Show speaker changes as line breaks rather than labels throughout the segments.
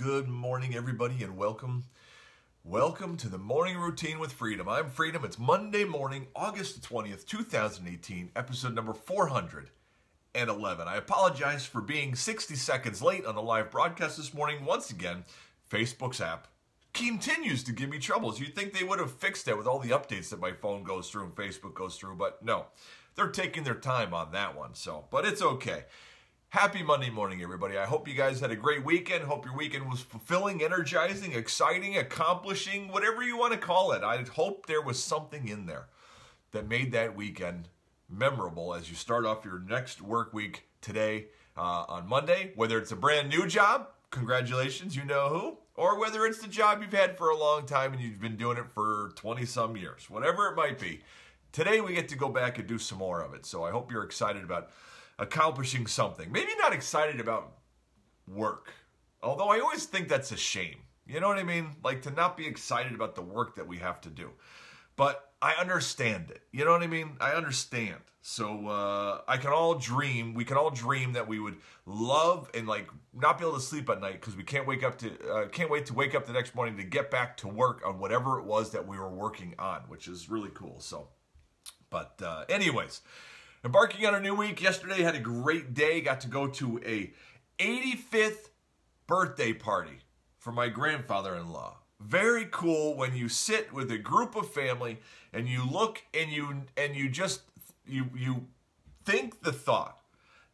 Good morning, everybody, and welcome. Welcome to the morning routine with Freedom. I'm Freedom. It's Monday morning, August 20th, 2018, episode number 411. I apologize for being 60 seconds late on the live broadcast this morning. Once again, Facebook's app continues to give me troubles. You'd think they would have fixed that with all the updates that my phone goes through and Facebook goes through, but no. They're taking their time on that one, so, but it's okay. Happy Monday morning, everybody. I hope you guys had a great weekend. Hope your weekend was fulfilling, energizing, exciting, accomplishing, whatever you want to call it. I hope there was something in there that made that weekend memorable as you start off your next work week today uh, on Monday. Whether it's a brand new job, congratulations, you know who, or whether it's the job you've had for a long time and you've been doing it for 20 some years, whatever it might be. Today we get to go back and do some more of it. So I hope you're excited about accomplishing something. Maybe not excited about work, although I always think that's a shame. You know what I mean? Like to not be excited about the work that we have to do. But I understand it. You know what I mean? I understand. So uh, I can all dream. We can all dream that we would love and like not be able to sleep at night because we can't wake up to uh, can't wait to wake up the next morning to get back to work on whatever it was that we were working on, which is really cool. So, but uh, anyways, Embarking on a new week. Yesterday had a great day. Got to go to a 85th birthday party for my grandfather-in-law. Very cool when you sit with a group of family and you look and you and you just you you think the thought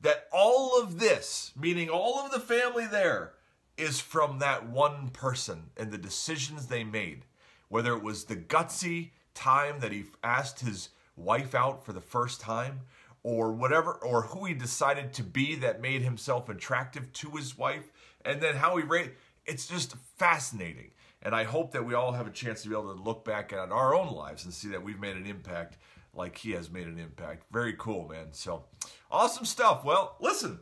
that all of this, meaning all of the family there, is from that one person and the decisions they made. Whether it was the gutsy time that he asked his wife out for the first time, or whatever, or who he decided to be that made himself attractive to his wife, and then how he raised. It's just fascinating. And I hope that we all have a chance to be able to look back at our own lives and see that we've made an impact like he has made an impact. Very cool, man. So awesome stuff. Well, listen,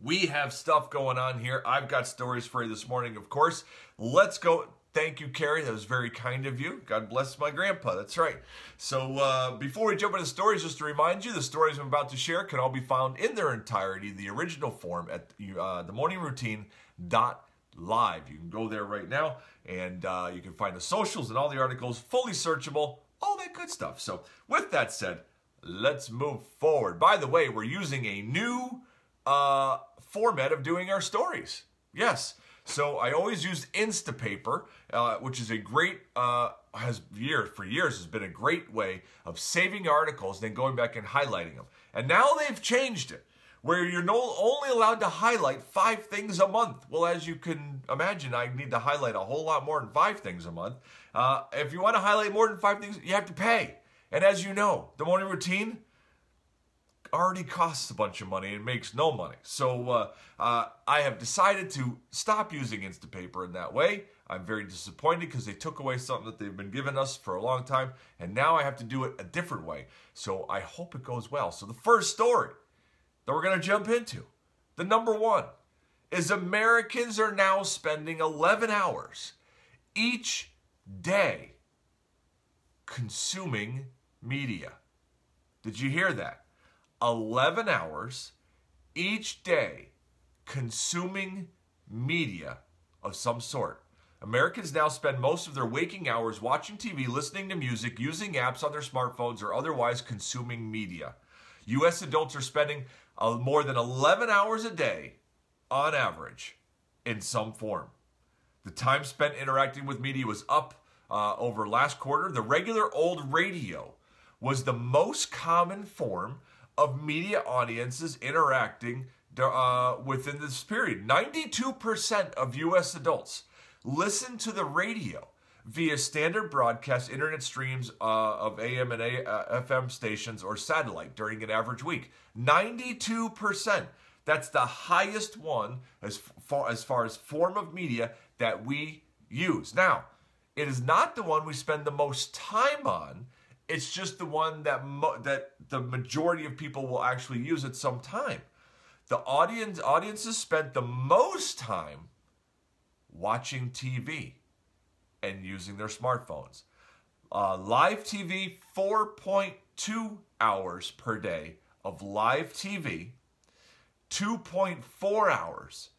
we have stuff going on here. I've got stories for you this morning, of course. Let's go. Thank you, Carrie. That was very kind of you. God bless my grandpa. That's right. So, uh, before we jump into stories, just to remind you, the stories I'm about to share can all be found in their entirety, the original form, at uh, themorningroutine.live. You can go there right now, and uh, you can find the socials and all the articles fully searchable, all that good stuff. So, with that said, let's move forward. By the way, we're using a new uh, format of doing our stories. Yes. So I always used Instapaper, uh, which is a great, uh, has years, for years, has been a great way of saving articles, then going back and highlighting them. And now they've changed it, where you're no, only allowed to highlight five things a month. Well, as you can imagine, I need to highlight a whole lot more than five things a month. Uh, if you want to highlight more than five things, you have to pay. And as you know, the morning routine, already costs a bunch of money and makes no money. So uh, uh, I have decided to stop using Instapaper in that way. I'm very disappointed because they took away something that they've been giving us for a long time, and now I have to do it a different way. So I hope it goes well. So the first story that we're going to jump into, the number one, is Americans are now spending 11 hours each day consuming media. Did you hear that? 11 hours each day consuming media of some sort. Americans now spend most of their waking hours watching TV, listening to music, using apps on their smartphones, or otherwise consuming media. U.S. adults are spending uh, more than 11 hours a day on average in some form. The time spent interacting with media was up uh, over last quarter. The regular old radio was the most common form of media audiences interacting uh, within this period. 92% of U.S. adults listen to the radio via standard broadcast internet streams uh, of AM and A- uh, FM stations or satellite during an average week. 92%. That's the highest one as far, as far as form of media that we use. Now, it is not the one we spend the most time on it's just the one that mo- that the majority of people will actually use at some time. The audience audiences spent the most time watching TV and using their smartphones. Uh, live TV, 4.2 hours per day of live TV, 2.4 hours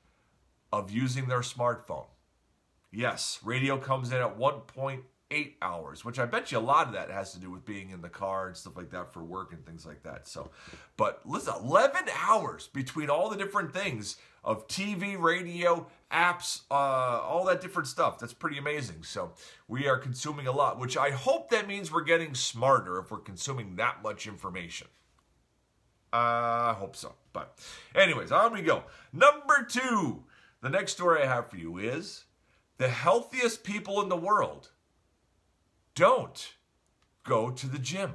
of using their smartphone. Yes, radio comes in at 1.8 hours, which I bet you a lot of that has to do with being in the car and stuff like that for work and things like that. So, but listen, 11 hours between all the different things of TV, radio, apps, uh, all that different stuff. That's pretty amazing. So, we are consuming a lot, which I hope that means we're getting smarter if we're consuming that much information. I hope so. But, anyways, on we go. Number two. The next story I have for you is the healthiest people in the world don't go to the gym.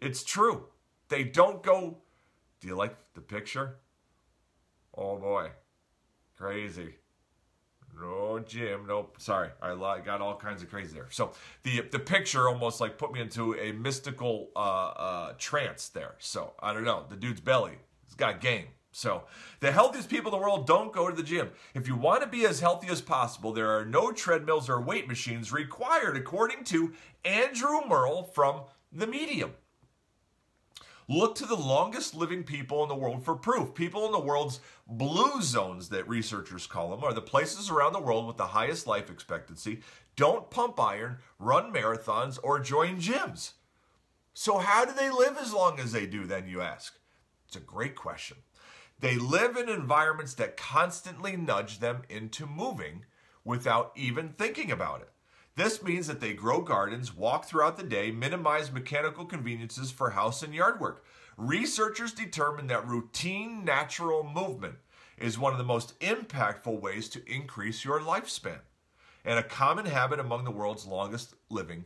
It's true. They don't go. Do you like the picture? Oh boy. Crazy. No gym, nope. Sorry, I got all kinds of crazy there. So the the picture almost like put me into a mystical uh, uh, trance there. So I don't know. The dude's belly, he's got game. So, the healthiest people in the world don't go to the gym. If you want to be as healthy as possible, there are no treadmills or weight machines required, according to Andrew Merle from The Medium. Look to the longest living people in the world for proof. People in the world's blue zones, that researchers call them, are the places around the world with the highest life expectancy, don't pump iron, run marathons, or join gyms. So, how do they live as long as they do, then, you ask? It's a great question. They live in environments that constantly nudge them into moving without even thinking about it. This means that they grow gardens, walk throughout the day, minimize mechanical conveniences for house and yard work. Researchers determined that routine natural movement is one of the most impactful ways to increase your lifespan and a common habit among the world's longest living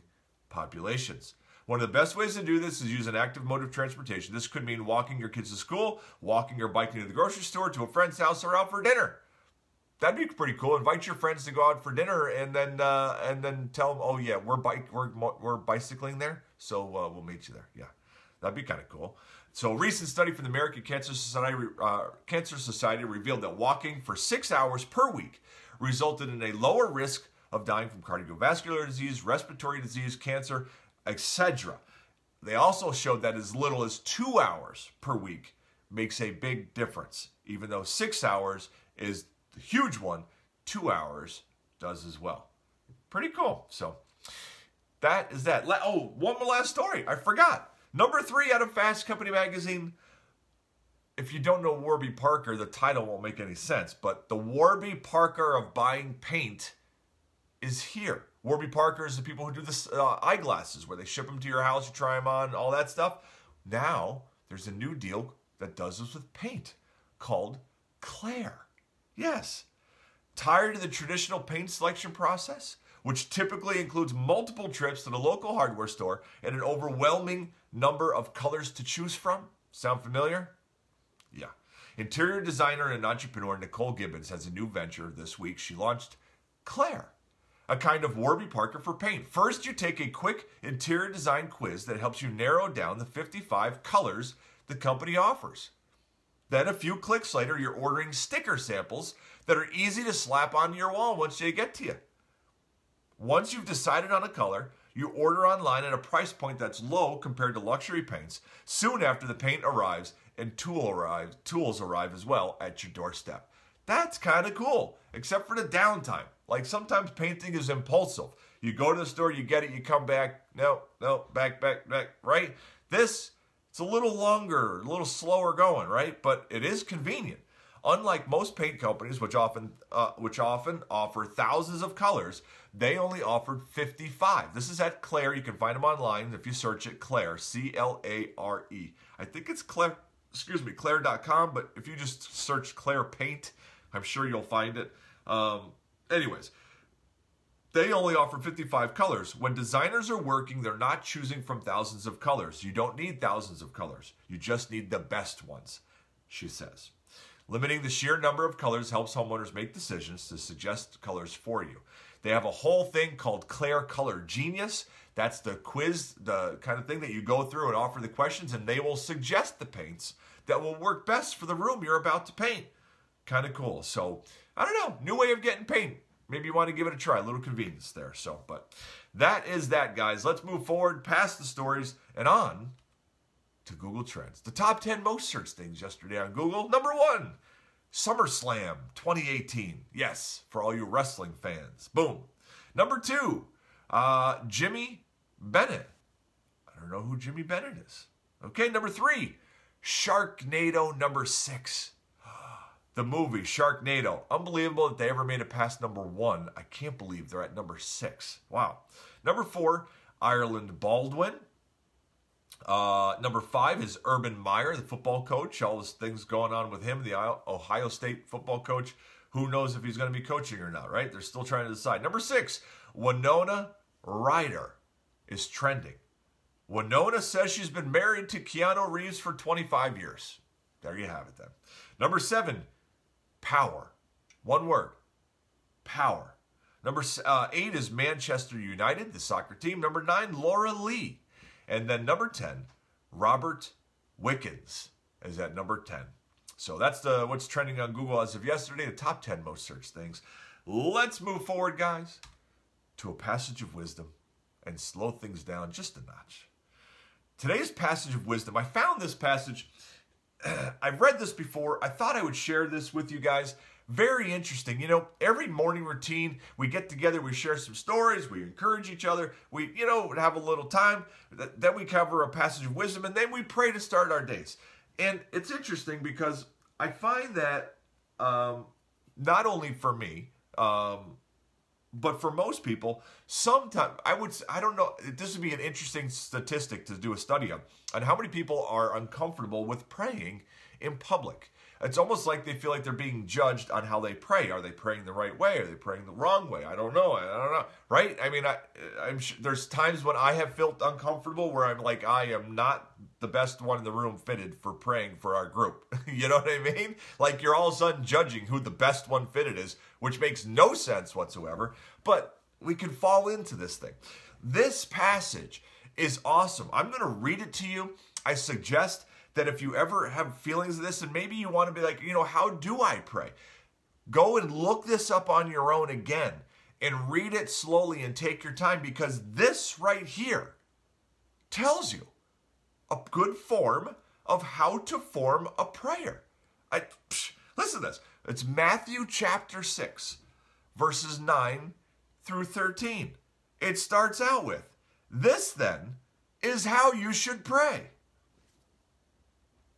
populations. One of the best ways to do this is use an active mode of transportation. This could mean walking your kids to school, walking or biking to the grocery store, to a friend's house, or out for dinner. That'd be pretty cool. Invite your friends to go out for dinner, and then uh, and then tell them, oh yeah, we're bike we're we're bicycling there, so uh, we'll meet you there. Yeah, that'd be kind of cool. So, a recent study from the American Cancer Society, uh, Cancer Society revealed that walking for six hours per week resulted in a lower risk of dying from cardiovascular disease, respiratory disease, cancer, etc. They also showed that as little as two hours per week makes a big difference. Even though six hours is the huge one, two hours does as well. Pretty cool. So that is that. Oh, one more last story. I forgot. Number three out of Fast Company magazine. If you don't know Warby Parker, the title won't make any sense, but the Warby Parker of buying paint is here. Warby Parker is the people who do the uh, eyeglasses, where they ship them to your house, you try them on, all that stuff. Now there's a new deal that does this with paint called Clare. Yes. Tired of the traditional paint selection process, which typically includes multiple trips to the local hardware store and an overwhelming number of colors to choose from? Sound familiar? Yeah. Interior designer and entrepreneur Nicole Gibbons has a new venture this week. She launched Clare a kind of Warby Parker for paint. First, you take a quick interior design quiz that helps you narrow down the 55 colors the company offers. Then, a few clicks later, you're ordering sticker samples that are easy to slap onto your wall once they get to you. Once you've decided on a color, you order online at a price point that's low compared to luxury paints. Soon after the paint arrives and tool arrives, tools arrive as well at your doorstep. That's kind of cool, except for the downtime. Like sometimes painting is impulsive. You go to the store, you get it, you come back. No, no, back, back, back, right? This, it's a little longer, a little slower going, right? But it is convenient. Unlike most paint companies, which often uh, which often offer thousands of colors, they only offered 55. This is at Clare. You can find them online if you search it. Clare, C L A R E. I think it's Clare. Excuse me, Clare.com. But if you just search Clare Paint, I'm sure you'll find it. Um, Anyways, they only offer 55 colors. When designers are working, they're not choosing from thousands of colors. You don't need thousands of colors. You just need the best ones, she says. Limiting the sheer number of colors helps homeowners make decisions to suggest colors for you. They have a whole thing called Clare Color Genius. That's the quiz, the kind of thing that you go through and offer the questions, and they will suggest the paints that will work best for the room you're about to paint. Kind of cool. So I don't know, new way of getting paint. Maybe you want to give it a try, a little convenience there. So, but that is that, guys. Let's move forward past the stories and on to Google Trends. The top 10 most searched things yesterday on Google. Number one, SummerSlam 2018. Yes, for all you wrestling fans. Boom. Number two, uh, Jimmy Bennett. I don't know who Jimmy Bennett is. Okay, number three, Sharknado number six. The movie Sharknado. Unbelievable that they ever made it past number one. I can't believe they're at number six. Wow. Number four, Ireland Baldwin. Uh, number five is Urban Meyer, the football coach. All these things going on with him, the Ohio State football coach. Who knows if he's going to be coaching or not, right? They're still trying to decide. Number six, Winona Ryder is trending. Winona says she's been married to Keanu Reeves for 25 years. There you have it then. Number seven, power. One word power. Number uh, eight is Manchester United, the soccer team. Number nine, Laura Lee. And then number 10, Robert Wickens is at number 10. So that's the what's trending on Google as of yesterday, the top 10 most searched things. Let's move forward, guys, to a passage of wisdom and slow things down just a notch. Today's passage of wisdom, I found this passage. I've read this before. I thought I would share this with you guys very interesting. You know, every morning routine, we get together, we share some stories, we encourage each other, we, you know, have a little time. Then we cover a passage of wisdom, and then we pray to start our days. And it's interesting because I find that um, not only for me, um, but for most people, sometimes I would I don't know. This would be an interesting statistic to do a study on on how many people are uncomfortable with praying in public. It's almost like they feel like they're being judged on how they pray. Are they praying the right way? Are they praying the wrong way? I don't know. I don't know. Right? I mean, I, I'm sure there's times when I have felt uncomfortable where I'm like, I am not the best one in the room fitted for praying for our group. you know what I mean? Like you're all of a sudden judging who the best one fitted is, which makes no sense whatsoever. But we can fall into this thing. This passage is awesome. I'm going to read it to you. I suggest that if you ever have feelings of this and maybe you want to be like, you know, how do I pray? Go and look this up on your own again and read it slowly and take your time because this right here tells you a good form of how to form a prayer. I, psh, listen to this. It's Matthew chapter 6, verses 9 through 13. It starts out with, This then is how you should pray.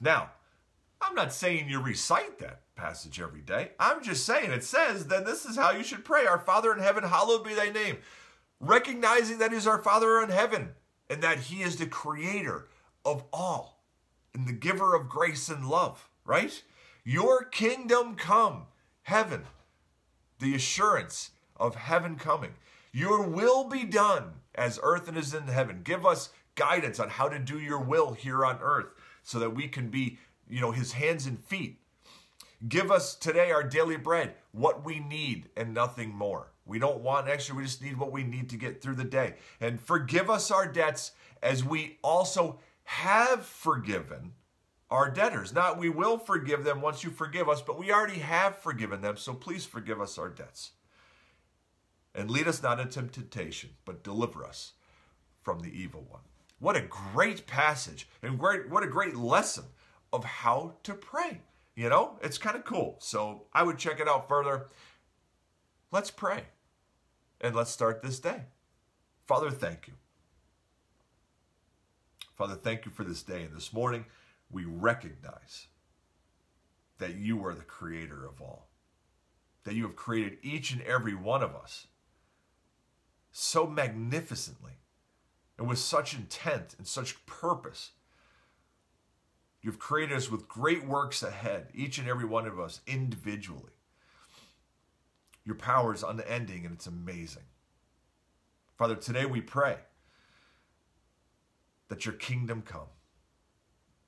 Now, I'm not saying you recite that passage every day. I'm just saying it says, then this is how you should pray Our Father in heaven, hallowed be thy name. Recognizing that He's our Father in heaven and that He is the creator of all and the giver of grace and love, right? Your kingdom come, heaven, the assurance of heaven coming. Your will be done as earth and is in heaven. Give us guidance on how to do your will here on earth so that we can be, you know, his hands and feet. Give us today our daily bread, what we need and nothing more. We don't want extra, we just need what we need to get through the day. And forgive us our debts as we also have forgiven our debtors. Not we will forgive them once you forgive us, but we already have forgiven them, so please forgive us our debts. And lead us not into temptation, but deliver us from the evil one. What a great passage and great what a great lesson of how to pray. You know, it's kind of cool. So I would check it out further. Let's pray and let's start this day. Father, thank you. Father, thank you for this day. And this morning, we recognize that you are the creator of all, that you have created each and every one of us so magnificently and with such intent and such purpose. You've created us with great works ahead, each and every one of us individually. Your power is unending and it's amazing. Father, today we pray that your kingdom come,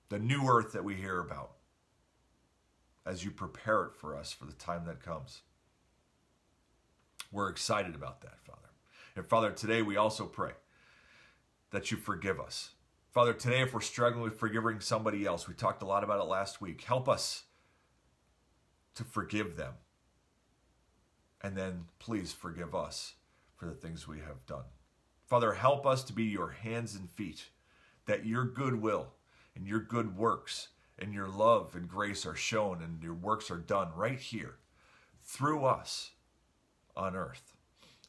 the new earth that we hear about, as you prepare it for us for the time that comes. We're excited about that, Father. And Father, today we also pray that you forgive us. Father, today if we're struggling with forgiving somebody else, we talked a lot about it last week. Help us to forgive them. And then please forgive us for the things we have done. Father, help us to be your hands and feet, that your goodwill and your good works and your love and grace are shown and your works are done right here through us on earth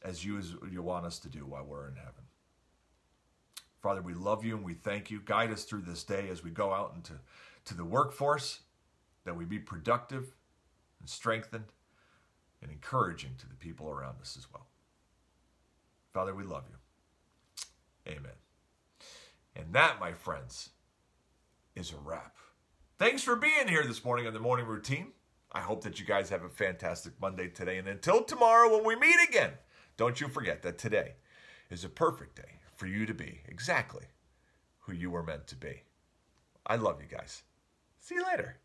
as you, as you want us to do while we're in heaven. Father, we love you and we thank you. Guide us through this day as we go out into to the workforce, that we be productive and strengthened and encouraging to the people around us as well. Father, we love you. Amen. And that, my friends, is a wrap. Thanks for being here this morning on the morning routine. I hope that you guys have a fantastic Monday today. And until tomorrow when we meet again, don't you forget that today is a perfect day for you to be exactly who you were meant to be. I love you guys. See you later.